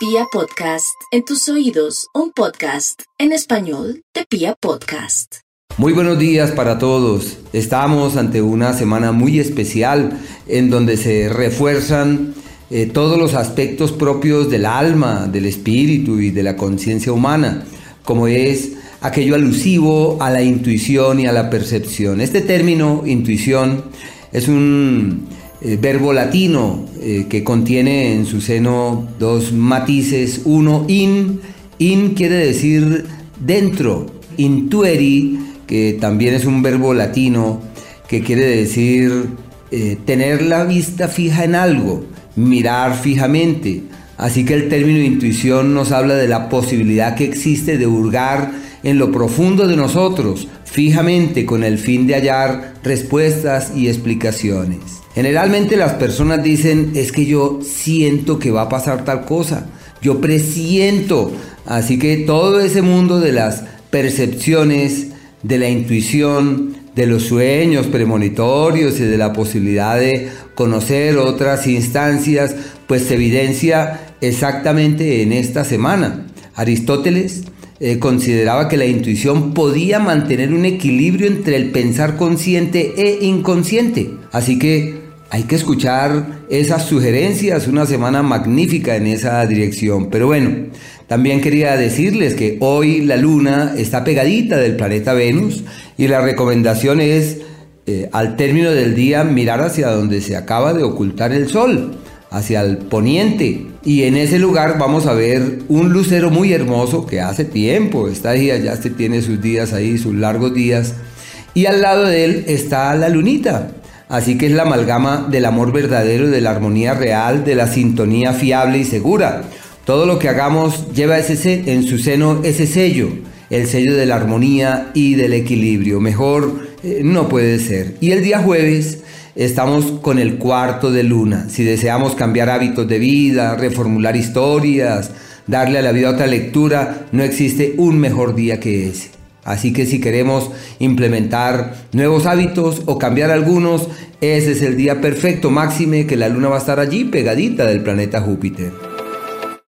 Pia Podcast, en tus oídos, un podcast en español de Pia Podcast. Muy buenos días para todos. Estamos ante una semana muy especial en donde se refuerzan eh, todos los aspectos propios del alma, del espíritu y de la conciencia humana, como es aquello alusivo a la intuición y a la percepción. Este término, intuición, es un eh, verbo latino eh, que contiene en su seno dos matices. Uno, in, in quiere decir dentro, intueri, que también es un verbo latino que quiere decir eh, tener la vista fija en algo, mirar fijamente. Así que el término intuición nos habla de la posibilidad que existe de hurgar en lo profundo de nosotros, fijamente con el fin de hallar respuestas y explicaciones. Generalmente las personas dicen, es que yo siento que va a pasar tal cosa, yo presiento. Así que todo ese mundo de las percepciones, de la intuición, de los sueños premonitorios y de la posibilidad de conocer otras instancias, pues se evidencia exactamente en esta semana. Aristóteles eh, consideraba que la intuición podía mantener un equilibrio entre el pensar consciente e inconsciente. Así que hay que escuchar esas sugerencias, una semana magnífica en esa dirección. Pero bueno, también quería decirles que hoy la luna está pegadita del planeta Venus y la recomendación es eh, al término del día mirar hacia donde se acaba de ocultar el sol hacia el poniente. Y en ese lugar vamos a ver un lucero muy hermoso que hace tiempo está ahí, ya este tiene sus días ahí, sus largos días. Y al lado de él está la lunita. Así que es la amalgama del amor verdadero, de la armonía real, de la sintonía fiable y segura. Todo lo que hagamos lleva ese, en su seno ese sello, el sello de la armonía y del equilibrio. Mejor eh, no puede ser. Y el día jueves Estamos con el cuarto de luna. Si deseamos cambiar hábitos de vida, reformular historias, darle a la vida otra lectura, no existe un mejor día que ese. Así que si queremos implementar nuevos hábitos o cambiar algunos, ese es el día perfecto, máxime que la luna va a estar allí pegadita del planeta Júpiter.